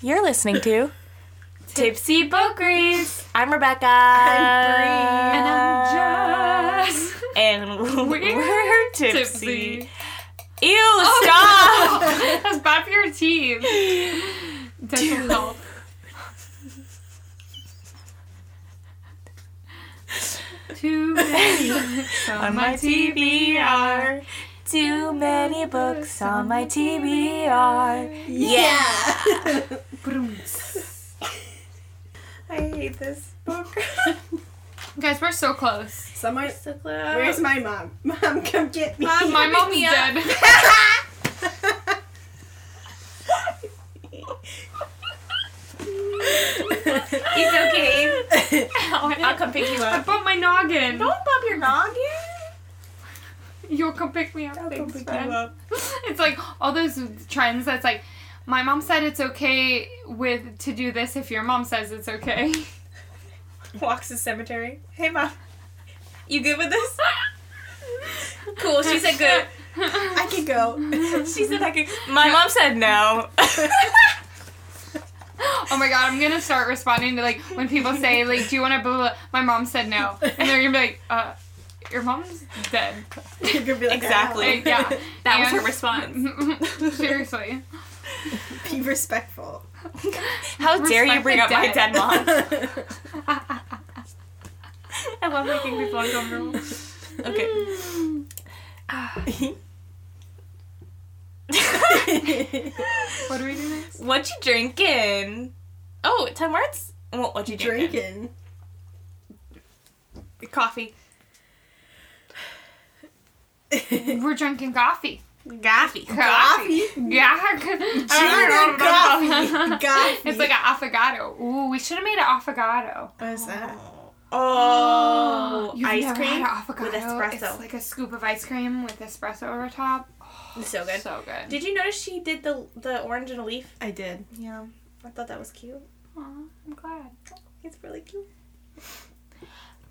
You're listening to Tipsy Book Reads. I'm Rebecca. And I'm Jess. And we're, We're tipsy. tipsy. Ew, oh, stop! That's bad for your teeth. Dental health. Too many books on my TBR. Too many books on my TBR. Yeah. I hate this book. Guys, we're so close. Someone, so close. where's my mom? Mom, come get me. Uh, my mom's dead. It's okay. I'll come pick you up. I up. bumped my noggin. Don't bump your noggin. You'll come pick me up. I'll come Thanks, pick friend. you up. It's like all those trends that's like, my mom said it's okay with to do this if your mom says it's okay. Walks the cemetery. Hey, mom. You good with this? Cool. She said good. I can go. She said I could. My mom said no. Oh my god, I'm gonna start responding to like when people say like, "Do you want to?" Blah, blah, blah. My mom said no, and they're gonna be like, "Uh, your mom's dead." You're gonna be like, Exactly. Like, yeah, That was her response. Seriously. "Oh, Be respectful. How dare you bring the up my dead. dead mom? I love making people uncomfortable. Okay. What do we do next? what you drinking? Oh, 10 words? What, what you drinking? Drinking. Coffee. We're drinking coffee. Coffee. Coffee. Yeah. Gin and coffee. Coffee. It's like an affogato. Ooh, we should have made an affogato. What is that? Oh, You've ice never cream had an avocado? with espresso. It's like a scoop of ice cream with espresso over top. so good. So good. Did you notice she did the the orange and a leaf? I did. Yeah, I thought that was cute. Aw, I'm glad. It's really cute.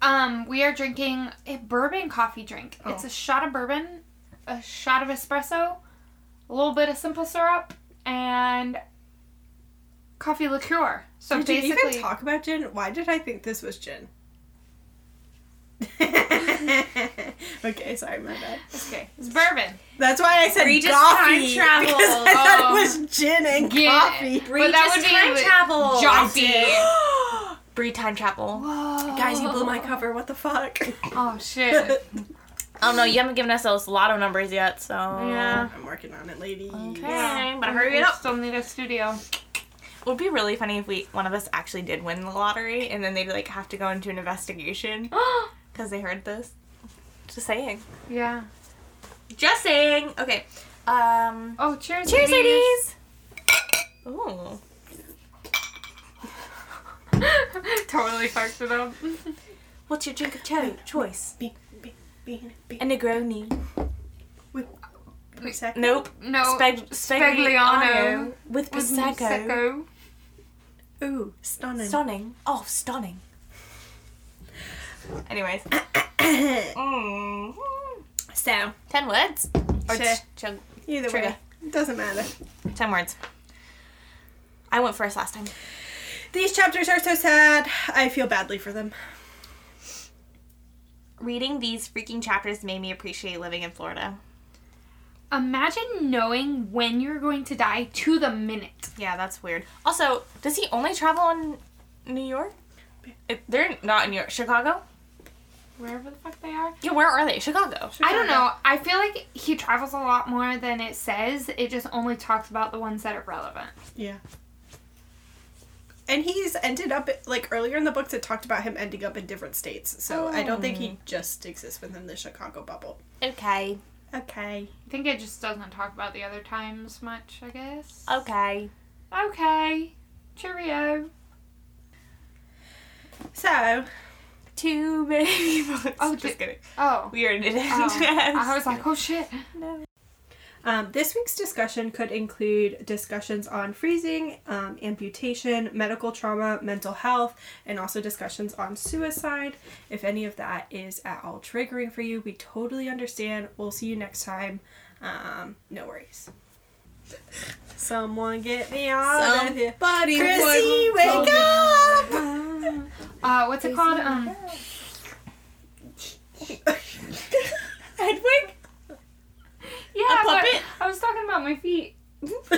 Um, we are drinking a bourbon coffee drink. It's Oh. a shot of bourbon, a shot of espresso, a little bit of simple syrup, and coffee liqueur. So did you basically, even talk about gin? Why did I think this was gin? okay, sorry, my bad. okay, it's bourbon. That's why I said Regis coffee. time travel. Because I thought Oh. it was um, gin and Yeah. coffee. But that would be time like travel. Joffy. Brie time travel. Whoa. Guys, you blew my cover. What the fuck? Oh shit. Oh no, you haven't given us those lotto numbers yet, so Yeah. I'm working on it, ladies. Okay, but We hurry it up. Still need a studio. It would be really funny if we one of us actually did win the lottery, and then they'd like have to go into an investigation because they heard this. Just saying. yeah. Just saying. Okay. Um. Oh, cheers. Cheers, ladies. ladies. Ooh. totally fucked it up. What's your drink of cho- choice? Be, be, be, be. A Negroni. With Prosecco? Nope. No. Spag- Sbagliato with with prosecco. Prosecco. Ooh, stunning. Stunning. Oh, stunning. Anyways. mm. so, Ten words. Or Sure. ch- chug- either Trigger. way, it doesn't matter. ten words. I went first last time. These chapters are so sad. I feel badly for them. Reading these freaking chapters made me appreciate living in Florida. Imagine knowing when you're going to die to the minute. Yeah, that's weird. Also, does he only travel in New York? If they're not in New York. Chicago? Wherever the fuck they are. Yeah, where are they? Chicago. I don't know. I feel like he travels a lot more than it says. It just only talks about the ones that are relevant. Yeah. And he's ended up like earlier in the books. It talked about him ending up in different states, so I don't think he oh. just exists within the Chicago bubble. Okay. Okay. I think it just doesn't talk about the other times much, I guess. Okay. Okay. Cheerio. So Too many books. Oh, just di- kidding. Oh. We already did it. Oh. I was like, oh shit. no. Um, this week's discussion could include discussions on freezing, um, amputation, medical trauma, mental health, and also discussions on suicide. If any of that is at all triggering for you, we totally understand. We'll see you next time. Um, no worries. Someone get me out of here. Somebody Chrissy, wake up! Uh, what's it called? Um, Hedwig? yeah, but puppet? I was talking about my feet. what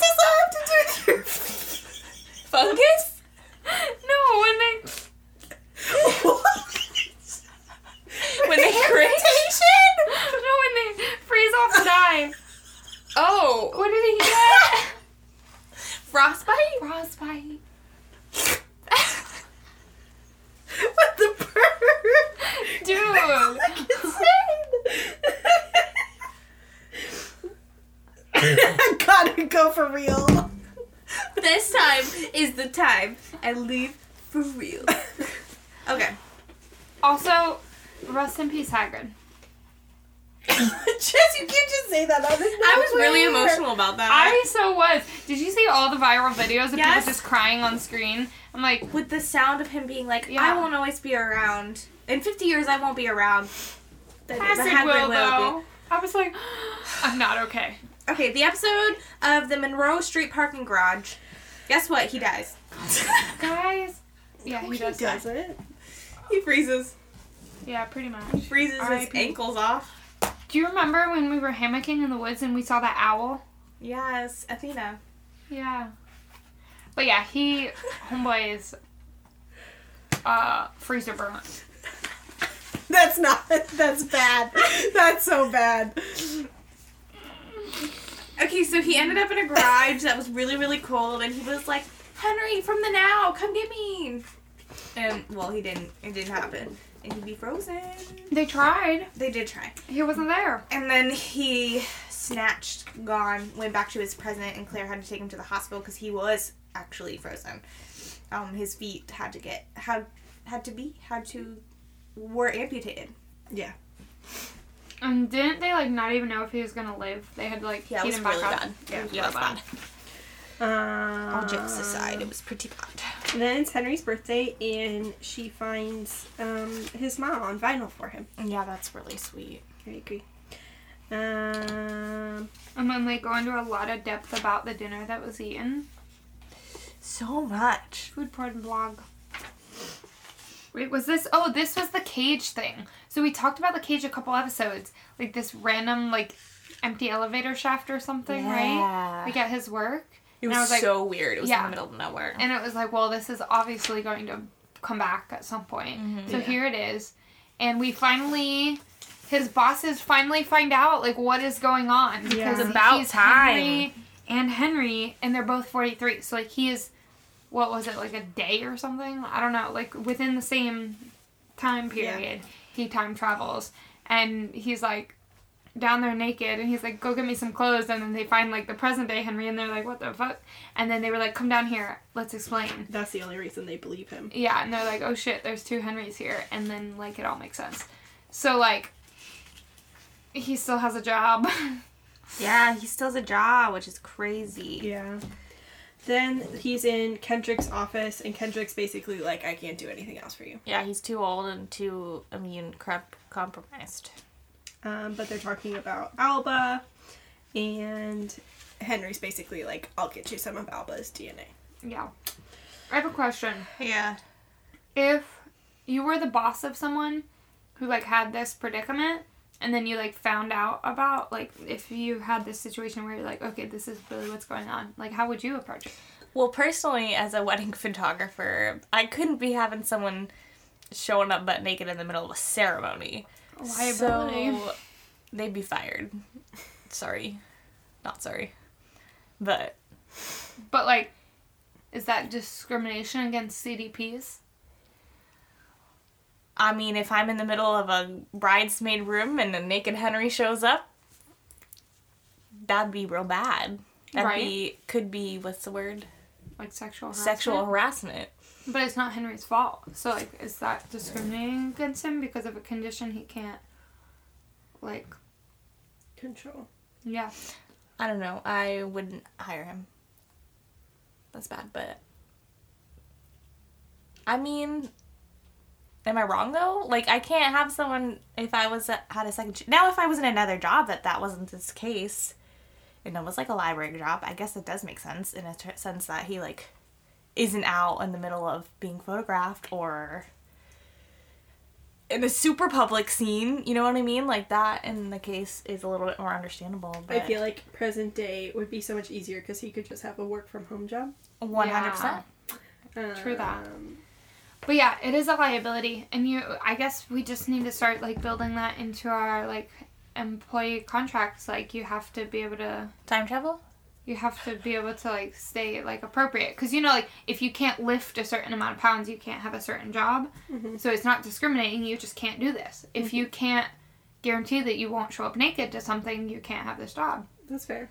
does that have to do with your Fungus? No, when they When they cringe? no when they freeze off and die. Oh, What did he get? frostbite? Frostbite. What the bird? Dude. I gotta go for real. This time is the time I leave for real. Okay. Also, rest in peace, Hagrid. Jess, you can't just say that out of I was really nowhere. emotional about that. I so was. Did you see all the viral videos of Yes. people just crying on screen? I'm like, With the sound of him being like, Yeah. I won't always be around. In 50 years, I won't be around. The, the Hagrid Hagrid will be. though. I was like, I'm not okay. Okay, the episode of the Monroe Street parking garage. Guess what? He dies. Guys. Yeah, he He does. die. doesn't. He freezes. Yeah, pretty much. Freezes his R.I.P.. ankles off. Do you remember when we were hammocking in the woods and we saw that owl? Yes, Athena. Yeah. But yeah, he homeboy is uh freezer burnt. That's not. That's bad. That's so bad. Okay, so he ended up in a garage that was really, really cold, and he was like, Henry, from the now, come get me. And, well, he didn't. It didn't happen. And he'd be frozen. They tried. They did try. He wasn't there. And then he snatched, gone, went back to his present, and Claire had to take him to the hospital because he was actually frozen. Um, his feet had to get had had to be had to were amputated. Yeah. And didn't they like not even know if he was gonna live? They had like Yeah, it heat was him back really up. bad. Yeah, it was Yeah, really it was bad. Um, All jokes aside, it was pretty bad. Then it's Henry's birthday, and she finds um, his mom on vinyl for him. Yeah, that's really sweet. I agree. Um, And then they go into a lot of depth about the dinner that was eaten. So much. Food porn blog. Wait, was this? Oh, this was the cage thing. So we talked about the cage a couple episodes. Like this random, like, empty elevator shaft or something, right? Yeah. Like at his work. It And was, was like- so weird. It was in the middle of nowhere. And it was like, well, this is obviously going to come back at some point. Mhm. So Yeah. here it is. And we finally, his bosses finally find out, like, what is going on. Because It's about he's time. Henry and Henry, and they're both 43. So, like, he is, what was it, like a day or something? I don't know. Like, within the same time period, he time travels. And he's like, down there naked and he's like go get me some clothes and then they find like the present day henry and they're like what the fuck and then they were like come down here let's explain that's the only reason they believe him. yeah and they're like oh shit there's two henrys here and then like it all makes sense so like he still has a job yeah, he still has a job, which is crazy. Yeah. Then he's in Kendrick's office, and Kendrick's basically like, I can't do anything else for you. Yeah, he's too old and too immune crep- compromised. Um, but they're talking about Alba, and Henry's basically like, I'll get you some of Alba's DNA. yeah i have a question Yeah. if you were the boss of someone who like had this predicament and then you like found out about like if you had this situation where you're like okay this is really what's going on like how would you approach it Well, personally, as a wedding photographer, I couldn't be having someone showing up butt naked in the middle of a ceremony. Liability. So they'd be fired. Sorry. Not sorry. But But like, is that discrimination against CDPs? I mean, if I'm in the middle of a bridesmaid room and a naked Henry shows up, that'd be real bad. That'd Right. be could be what's the word? Like sexual harassment? Sexual harassment. But it's not Henry's fault. So like, is that discriminating against him because of a condition he can't? Like, Control. yeah. I don't know. I wouldn't hire him. That's bad, but I mean, Am I wrong though? Like I can't have someone if I was a, had a second now if I was in another job that that wasn't this case, and it was like a library job. I guess it does make sense in a t- sense that he like isn't out in the middle of being photographed or in a super public scene. You know what I mean? Like that in the case is a little bit more understandable. But I feel like present day would be so much easier because he could just have a work from home job. one hundred percent. True that. Um, But yeah, it is a liability, and you. I guess we just need to start like building that into our like employee contracts. Like you have to be able to. Time travel. You have to be able to like stay like appropriate because you know like if you can't lift a certain amount of pounds you can't have a certain job Mhm. so it's not discriminating you just can't do this if you can't guarantee that you won't show up naked to something you can't have this job That's fair.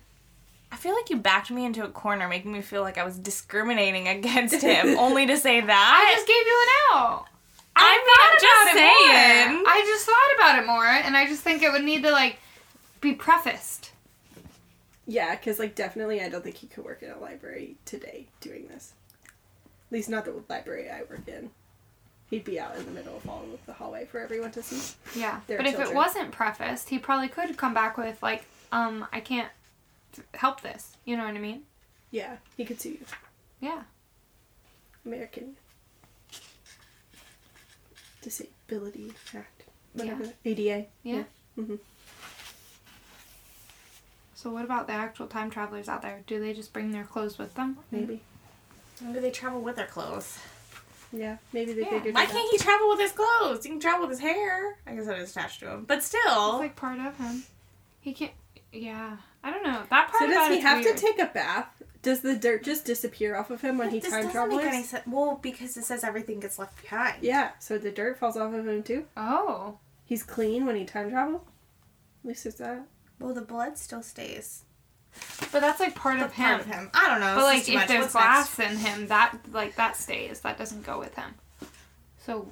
I feel like you backed me into a corner, making me feel like I was discriminating against him, only to say that. I just gave you an out. I'm thought not just about it more. saying. I just thought about it more, and I just think it would need to like be prefaced. Yeah, because like definitely, I don't think he could work in a library today doing this. At least not the library I work in. He'd be out in the middle of all of the hallway for everyone to see. Yeah, Their but if it wasn't prefaced, he probably could come back with like, um, I can't help this. You know what I mean? Yeah, he could sue you. Yeah. American Disability Act, whatever. ADA. Yeah. Mhm. So what about the actual time travelers out there? Do they just bring their clothes with them? Maybe. Maybe they travel with their clothes. Yeah, maybe they Yeah. figured Why it can't he travel with his clothes? He can travel with his hair. I guess that is attached to him. But still, It's still. like part of him. He can't. Yeah, I don't know that part So about does he have weird. to take a bath? Does the dirt just disappear off of him when he this time doesn't make any travels? sense. Well, because it says everything gets left behind. Yeah, so the dirt falls off of him too. Oh, He's clean when he time travels. At least it's that. Well, the blood still stays. but that's like part The of part him. of him. I don't know. But like if much. there's What's glass in him, that like that stays. That doesn't go with him. So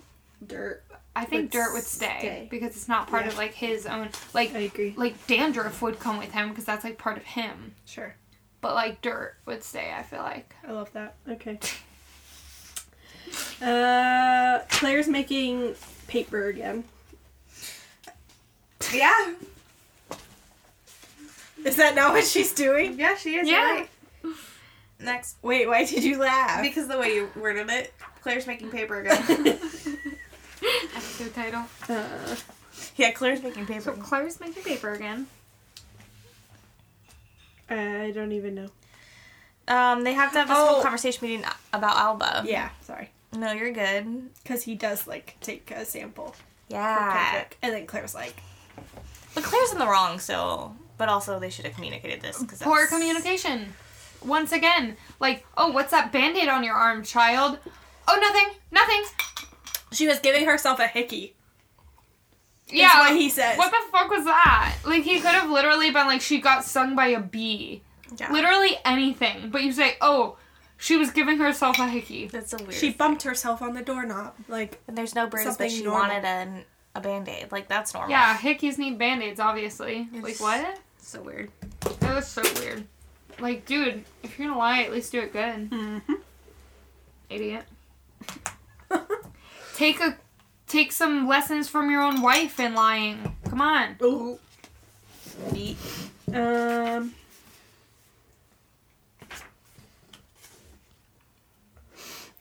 Dirt. I think Would dirt would stay, stay. because it's not part Yeah. of like his own. Like I agree. like dandruff would come with him because that's like part of him. Sure. But like dirt would stay. I feel like. I love that. Okay. Uh, Claire's making paper again. Yeah. Is that not what she's doing? Yeah, she is. Yeah. Right. Next. Wait, why did you laugh? Because the way you worded it, Claire's making paper again. Episode title. uh, yeah, Claire's making paper. So Claire's making paper again. I don't even know. Um, they have to have this Oh. whole conversation meeting about Alba. Yeah, sorry. No, you're good. Because he does like take a sample Yeah. Kendrick, and then Claire's like, But Claire's in the wrong, so. But also, they should have communicated this because Poor communication. Once again, like, oh, what's that band-aid on your arm, child? Oh, nothing, nothing. She was giving herself a hickey. Yeah, what he says. What the fuck was that? Like, he could have literally been like, she got stung by a bee. Yeah. Literally anything. But you say, oh, she was giving herself a hickey. That's a weird. She bumped herself on the doorknob. Like, And there's no bruise, but Something she normal. wanted an, a band aid. Like, that's normal. Yeah, hickeys need band-aids, obviously. Like, It's- what? So weird. That was so weird. Like, dude, if you're gonna lie, at least do it good. mm-hmm. Idiot. Take a take some lessons from your own wife in lying. Come on. Ooh. Beat. Um.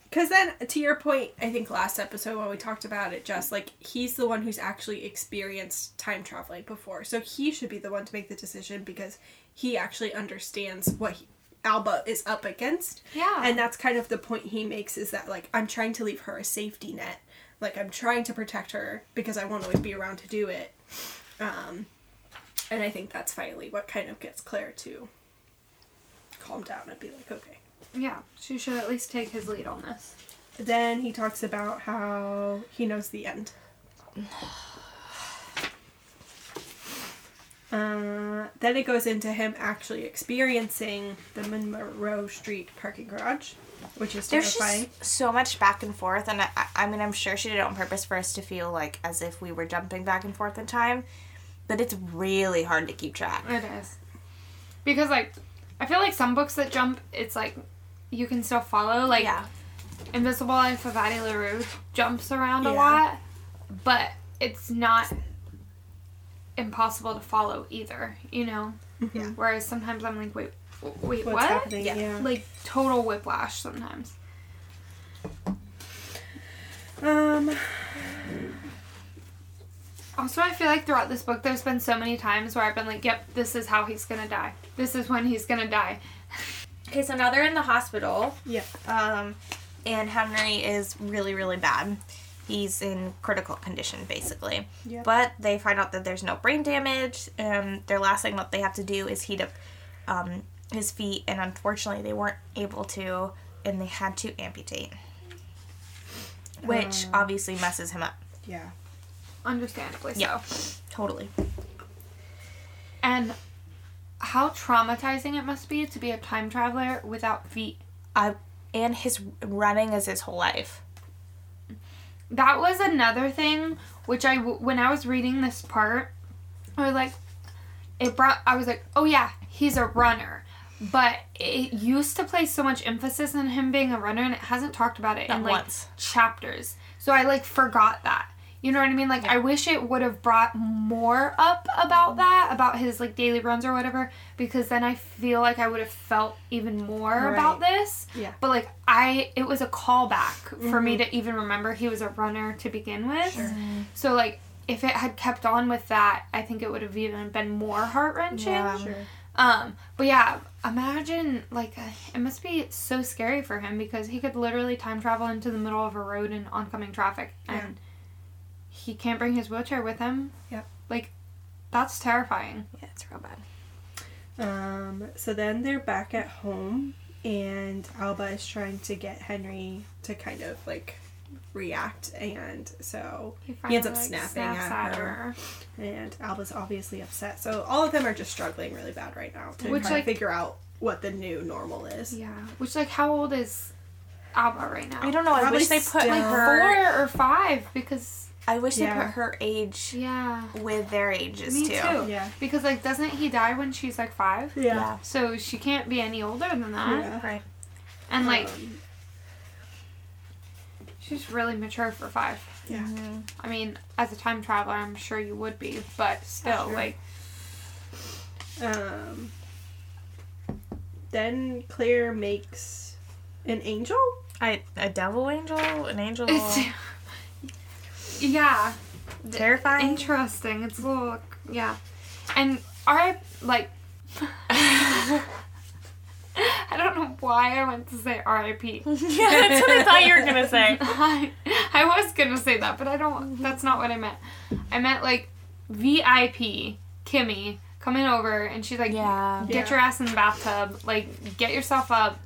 Because then, to your point, I think last episode when we talked about it, just like he's the one who's actually experienced time traveling before, so he should be the one to make the decision because he actually understands what he, Alba is up against, Yeah. and that's kind of the point he makes is that like I'm trying to leave her a safety net, like I'm trying to protect her because I won't always be around to do it, um, and I think that's finally what kind of gets Claire to calm down and be like, okay. yeah. She should at least take his lead on this. Then he talks about how he knows the end. Uh, then it goes into him actually experiencing the Monroe Street parking garage, which is There's terrifying. just so much back and forth, and I, I- mean, I'm sure she did it on purpose for us to feel like as if we were jumping back and forth in time, but it's really hard to keep track. It is. Because like I feel like some books that jump, it's like you can still follow. Like yeah. Invisible Life of Addie LaRue jumps around a lot, but it's not impossible to follow either, you know? Yeah. Whereas sometimes I'm like, wait, wait, What's what? happening? Yeah. Yeah. Like total whiplash sometimes. Um. Also, I feel like throughout this book, there's been so many times where I've been like, yep, this is how he's gonna die. This is when he's gonna die. Okay, so now they're in the hospital. Yeah. Um, and Henry is really, really bad. He's in critical condition, basically. Yep. But they find out that there's no brain damage, and their last thing that they have to do is heat up um, his feet, and unfortunately, they weren't able to, and they had to amputate. Which Oh. obviously messes him up. Yeah. Understandably so. Yeah. Totally. And how traumatizing it must be to be a time traveler without feet. I, and his running is his whole life. That was another thing which I when I was reading this part, I was like, it brought. I was like, oh yeah, he's a runner. But it used to place so much emphasis on him being a runner, and it hasn't talked about it Not in like once. chapters. So I like forgot that. You know what I mean? Like I wish it would have brought more up about that, about his like daily runs or whatever, because then I feel like I would have felt even more about this. Yeah. But like I, it was a callback for me to even remember he was a runner to begin with. Sure. So like if it had kept on with that, I think it would have even been more heart wrenching. Yeah. Sure. Um, but yeah, imagine like uh, it must be so scary for him because he could literally time travel into the middle of a road in oncoming traffic and Yeah. He can't bring his wheelchair with him. Yep. Like that's terrifying. Yeah, it's real bad. Um, so then they're back at home, and Alba is trying to get Henry to kind of like react, and so He, He ends up like, snapping snaps at her. and Alba's obviously upset. So all of them are just struggling really bad right now to Which, try like- to figure out what the new normal is. Yeah. Which like how old is Alba right now? I don't know. I Probably wish they put her. Four or five because I wish Yeah. they put her age yeah. with their ages Me too. too. Yeah. Because like doesn't he die when she's like five? Yeah. So she can't be any older than that. Yeah. Right. And like Um, she's really mature for five. yeah. I mean, as a time traveler, I'm sure you would be, but still, Sure. like, Um, then Claire makes an angel. I a devil angel, an angel, it's yeah, terrifying. interesting. It's a little yeah, and I like. I don't know why I went to say R.I.P. yeah, that's what I thought you were gonna say. I, I was gonna say that, but I don't. That's not what I meant. I meant like VIP Kimmy coming over, and she's like, Yeah. get Yeah. your ass in the bathtub, like get yourself up."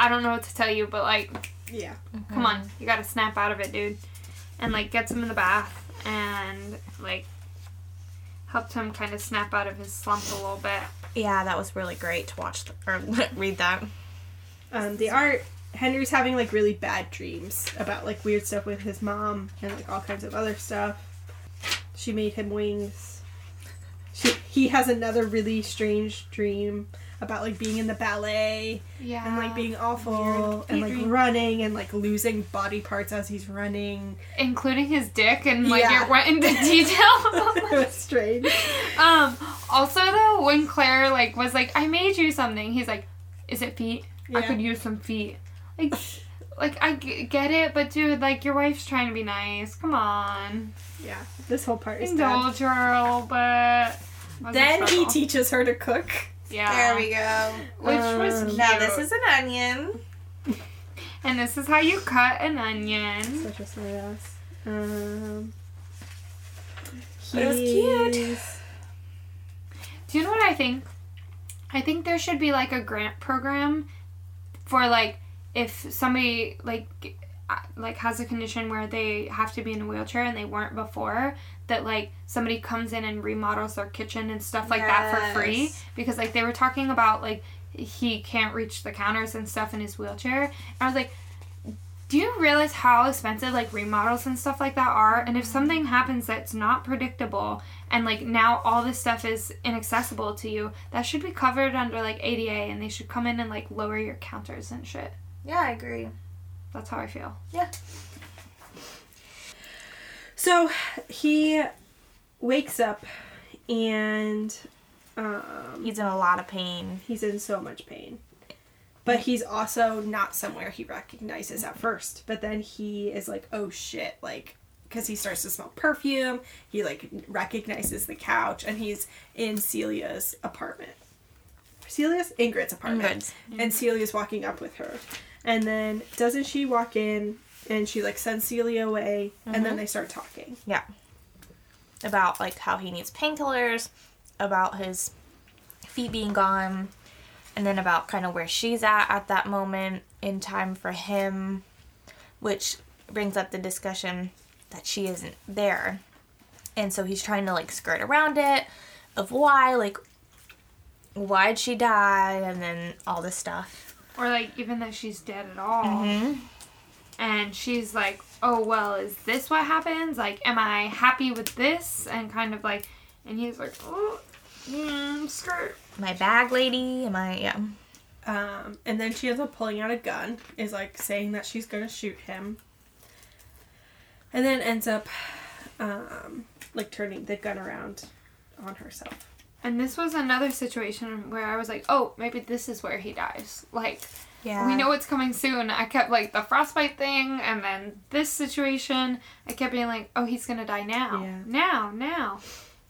I don't know what to tell you, but like, Yeah. come on, mm-hmm. you gotta snap out of it, dude. And like gets him in the bath and like helped him kind of snap out of his slump a little bit. Yeah, that was really great to watch th- or read that. Um, the art. Henry's having like really bad dreams about like weird stuff with his mom and like all kinds of other stuff. She made him wings. She, he has another really strange dream about like being in the ballet Yeah. and like being awful Weird. and like running and like losing body parts as he's running. including his dick and like Yeah. it went into detail. it was strange. um also though when Claire like was like I made you something he's like is it feet I could use some feet like like I g- get it but dude like your wife's trying to be nice come on Yeah, this whole part is bad. indulge her a little bit Then he teaches her to cook. Yeah There we go. which was Um, cute. Now this is an onion. and this is how you cut an onion Such a silly ass. Um, But it was cute. Do you know what I think? I think there should be like a grant program for like if somebody like Uh, like has a condition where they have to be in a wheelchair and they weren't before that like somebody comes in and remodels their kitchen and stuff like that for free. Because like they were talking about like he can't reach the counters and stuff in his wheelchair. And I was like do you realize how expensive like remodels and stuff like that are? And if mm-hmm. something happens that's not predictable and like now all this stuff is inaccessible to you that should be covered under like ada and they should come in and like lower your counters and shit. Yeah, I agree. That's how I feel. Yeah. So he wakes up and um, He's in a lot of pain. he's in so much pain. But he's also not somewhere he recognizes at first. But then he is like, oh shit, like, because he starts to smell perfume. He like recognizes the couch and he's in Celia's apartment. Celia's? Ingrid's apartment. Ingrid's. And Celia's walking up with her. And then doesn't she walk in and she like sends Celia away and then mm-hmm. they start talking. Yeah. About like how he needs painkillers, about his feet being gone, and then about kind of where she's at at that moment in time for him, which brings up the discussion that she isn't there. And so he's trying to like skirt around it of why, like, why'd she die, and then all this stuff. Or like even that she's dead at all. Mm-hmm. And she's like, oh, well, is this what happens? Like, am I happy with this? And kind of like, and he's like, oh, mm, skirt. My bag lady, am I, yeah. Um, and then she ends up pulling out a gun, is like saying that she's gonna shoot him. And then ends up um, like turning the gun around on herself. And this was another situation where I was like, oh, maybe this is where he dies. Like, Yeah. we know it's coming soon. I kept like the frostbite thing and then this situation. I kept being like, oh, he's gonna die now. Yeah. Now, now.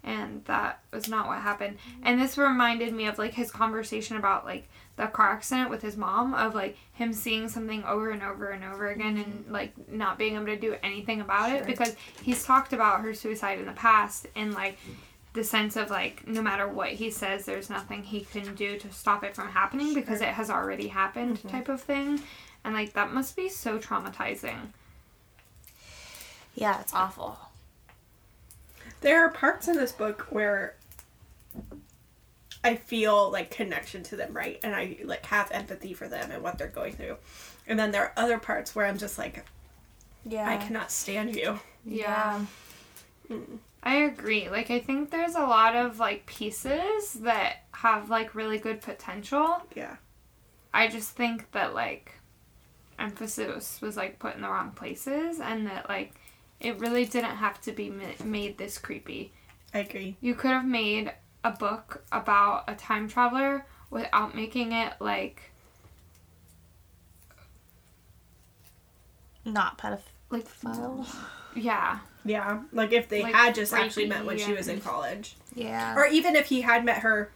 And that was not what happened. And this reminded me of like his conversation about like the car accident with his mom, of like him seeing something over and over and over again and mm-hmm. like not being able to do anything about Sure. it because he's talked about her suicide in the past and like the sense of like no matter what he says there's nothing he can do to stop it from happening because it has already happened mm-hmm. type of thing and like that must be so traumatizing Yeah, it's awful. There are parts in this book where I feel like connection to them, right? And I like have empathy for them and what they're going through. And then there are other parts where I'm just like, Yeah. I cannot stand you. yeah mm. I agree like i think there's a lot of like pieces that have like really good potential Yeah. i just think that like emphasis was like put in the wrong places and that like it really didn't have to be ma- made this creepy I agree. You could have made a book about a time traveler without making it like Not pedophile. like yeah. Yeah. Like if they Like, had just actually met when she was in college. Yeah. Or even if he had met her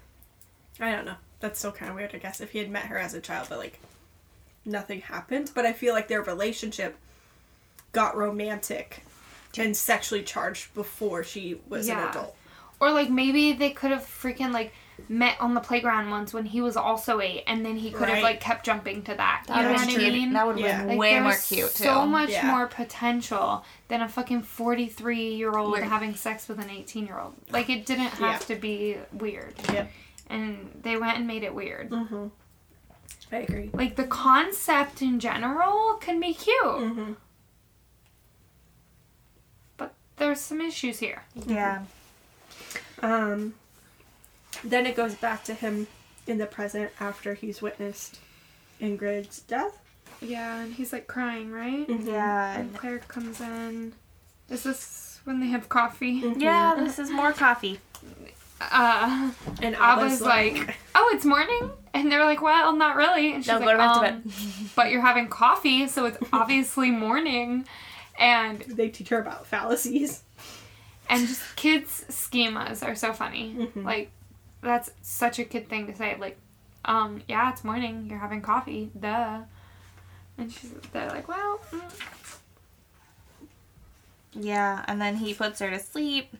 I don't know. That's still kind of weird, I guess, if he had met her as a child, but like nothing happened. But I feel like their relationship got romantic and sexually charged before she was an adult. Or like maybe they could have freaking like met on the playground once when he was also eight and then he could have like kept jumping to that. You know was what I mean? That would have Yeah. been Like, way more cute too. So much Yeah. more potential than a fucking forty-three year old having sex with an eighteen-year-old. Like it didn't have Yeah. to be weird, Yep. and they went and made it weird. Mm-hmm. I agree. Like the concept in general can be cute, Mm-hmm. but there's some issues here. Yeah. Um, then it goes back to him in the present after he's witnessed Ingrid's death. Yeah, and he's like crying, right? Yeah. And Claire comes in. Is this when they have coffee? Yeah, this is more coffee. Uh, And I Alba's was like, "Oh, it's morning," and they're like, "Well, not really." And she's No, like, go to um, "But you're having coffee, so it's obviously morning." And they teach her about fallacies. and just kids' schemas are so funny. Mhm. Like, that's such a kid thing to say. Like, um, yeah, it's morning. You're having coffee. Duh. And she's they're like, well, mm. Yeah, and then he puts her to sleep.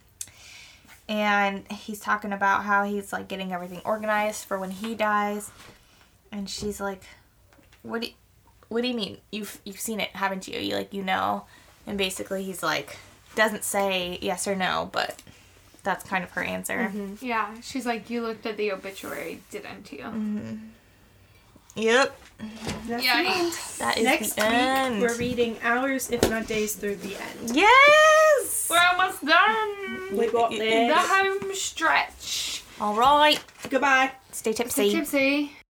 And he's talking about how he's like getting everything organized for when he dies. And she's like, "What do you, what do you mean? You've you've seen it, haven't you? You like you know?" And basically he's like doesn't say yes or no, but that's kind of her answer. Mm-hmm. yeah. She's like, you looked at the obituary, didn't you? Mm-hmm. Yep. That's Yeah. That is Next the week, we're reading hours, if not days, through the end. yes. We're almost done. We got The home stretch. All right. Goodbye. Stay tipsy. Stay tipsy. tipsy.